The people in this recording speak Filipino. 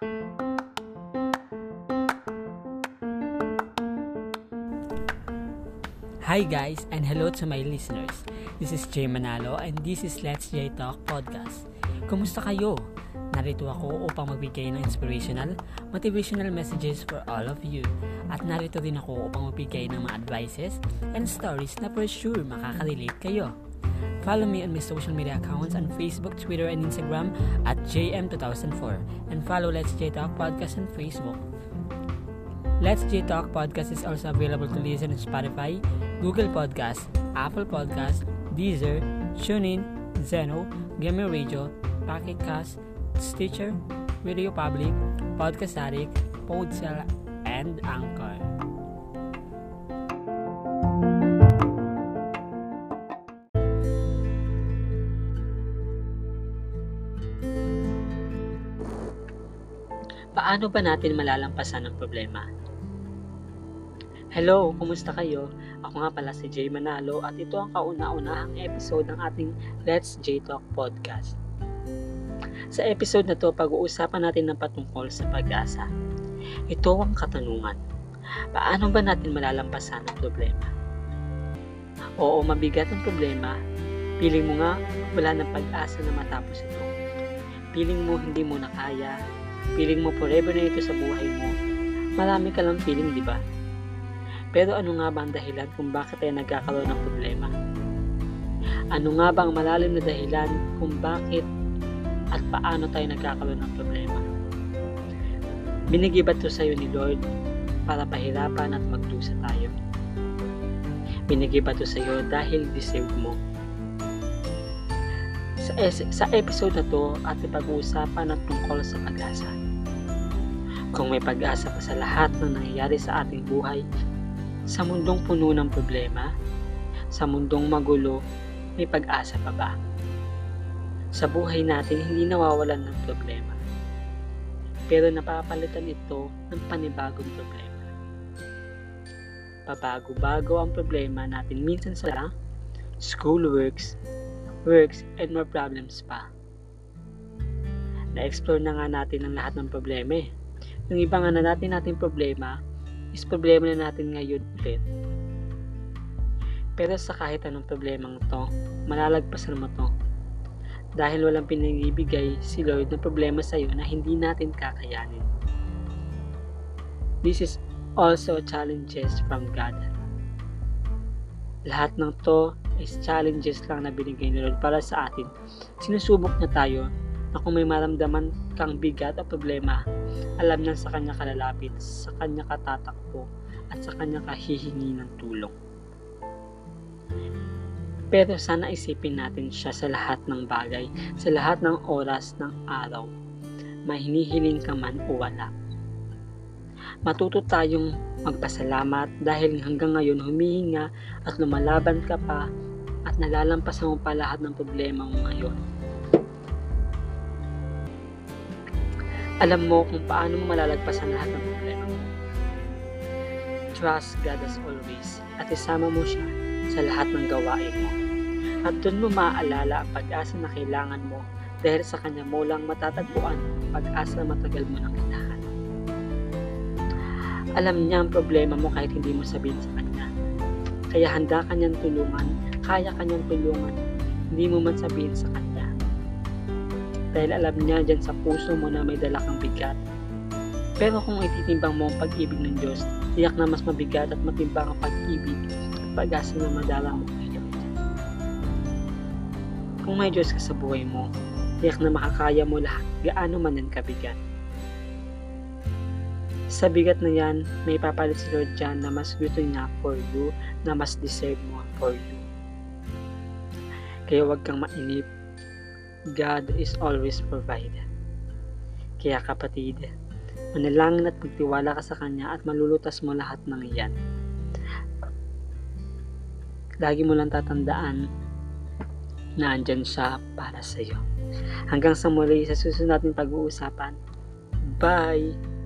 Hi guys and hello to my listeners. This is Jay Manalo and this is Let's J Talk Podcast. Kumusta kayo? Narito ako upang magbigay ng inspirational, motivational messages for all of you. At narito din ako upang magbigay ng mga advices and stories na for sure makaka-relate kayo. Follow me on my social media accounts on Facebook, Twitter, and Instagram at JM2004 and follow Let's J Talk Podcast on Facebook. Let's J Talk Podcast is also available to listen on Spotify, Google Podcast, Apple Podcast, Deezer, TuneIn, Zeno, Gamer Radio, Pocket Cast, Stitcher, Radio Public, Podcast Addict, Podsell, and Anchor. Paano ba natin malalampasan ang problema? Hello, kumusta kayo? Ako nga pala si Jay Manalo at ito ang kauna-unahang episode ng ating Let's J Talk podcast. Sa episode na to, pag-uusapan natin ng patungkol sa pag-asa. Ito ang katanungan. Paano ba natin malalampasan ang problema? Oo, mabigat ang problema. Piling mo nga, wala ng pag-asa na matapos ito. Piling mo hindi mo na kaya. Piling mo forever na ito sa buhay mo. Marami ka lang piling, di ba? Pero ano nga ba ang dahilan kung bakit tayo nagkakaroon ng problema? Ano nga ba ang malalim na dahilan kung bakit at paano tayo nagkakaroon ng problema? Binigay ba ito sa iyo ni Lord para pahirapan at magdusa tayo? Binigay ba ito sa iyo dahil deserve mo? Sa, sa episode na to at ipag-uusapan at tungkol sa pag-asa. Kung may pag-asa pa sa lahat ng nangyayari sa ating buhay, sa mundong puno ng problema, sa mundong magulo, may pag-asa pa ba? Sa buhay natin, hindi nawawalan ng problema. Pero napapalitan ito ng panibagong problema. Pabago-bago ang problema natin minsan sa school works, and more problems pa. Na-explore na nga natin ang lahat ng problema eh. Yung iba nga na natin natin problema, is problema na natin ngayon ulit. Pero sa kahit anong problemang to, malalagpasan mo to. Dahil walang pinagibigay si Lord na problema sa iyo na hindi natin kakayanin. This is also challenges from God. Lahat ng to is challenges lang na binigay ni Lord para sa atin. Sinusubok na tayo na kung may maramdaman kang bigat o problema, alam niya sa kanya kalalapit, sa kanya katatakbo, at sa kanya kahihingi ng tulong. Pero sana isipin natin siya sa lahat ng bagay, sa lahat ng oras ng araw, mahinihiling ka man o wala. Matuto tayong magpasalamat dahil hanggang ngayon humihinga at lumalaban ka pa at nalalampasan mo pa lahat ng problema mo ngayon. Alam mo kung paano mo malalagpasan lahat ng problema mo. Trust God as always at isama mo siya sa lahat ng gawain mo. At doon mo maaalala ang pag-asa na kailangan mo dahil sa kanya mo lang matatagpuan ang pag-asa na matagal mo nang hinahanap. Alam niya ang problema mo kahit hindi mo sabihin sa kanya. Kaya handa ka niyang tulungan, kaya ka niyang tulungan, hindi mo man sabihin sa kanya dahil alam niya dyan sa puso mo na may dala kang bigat. Pero kung ititimbang mo ang pag-ibig ng Diyos, tiyak na mas mabigat at matimbang ang pag-ibig at pag-asa na madala mo kay Lord. Kung may Diyos ka sa buhay mo, tiyak na makakaya mo lahat gaano man yan kabigat. Sa bigat na yan, may papalit si Lord dyan na mas gusto niya for you, na mas deserve mo for you. Kaya huwag kang mainip God is always provider. Kaya kapatid, manalangin at magtiwala ka sa Kanya at malulutas mo lahat ng iyan. Lagi mo lang tatandaan na andyan siya para sa iyo. Hanggang sa muli sa susunod nating pag-uusapan. Bye!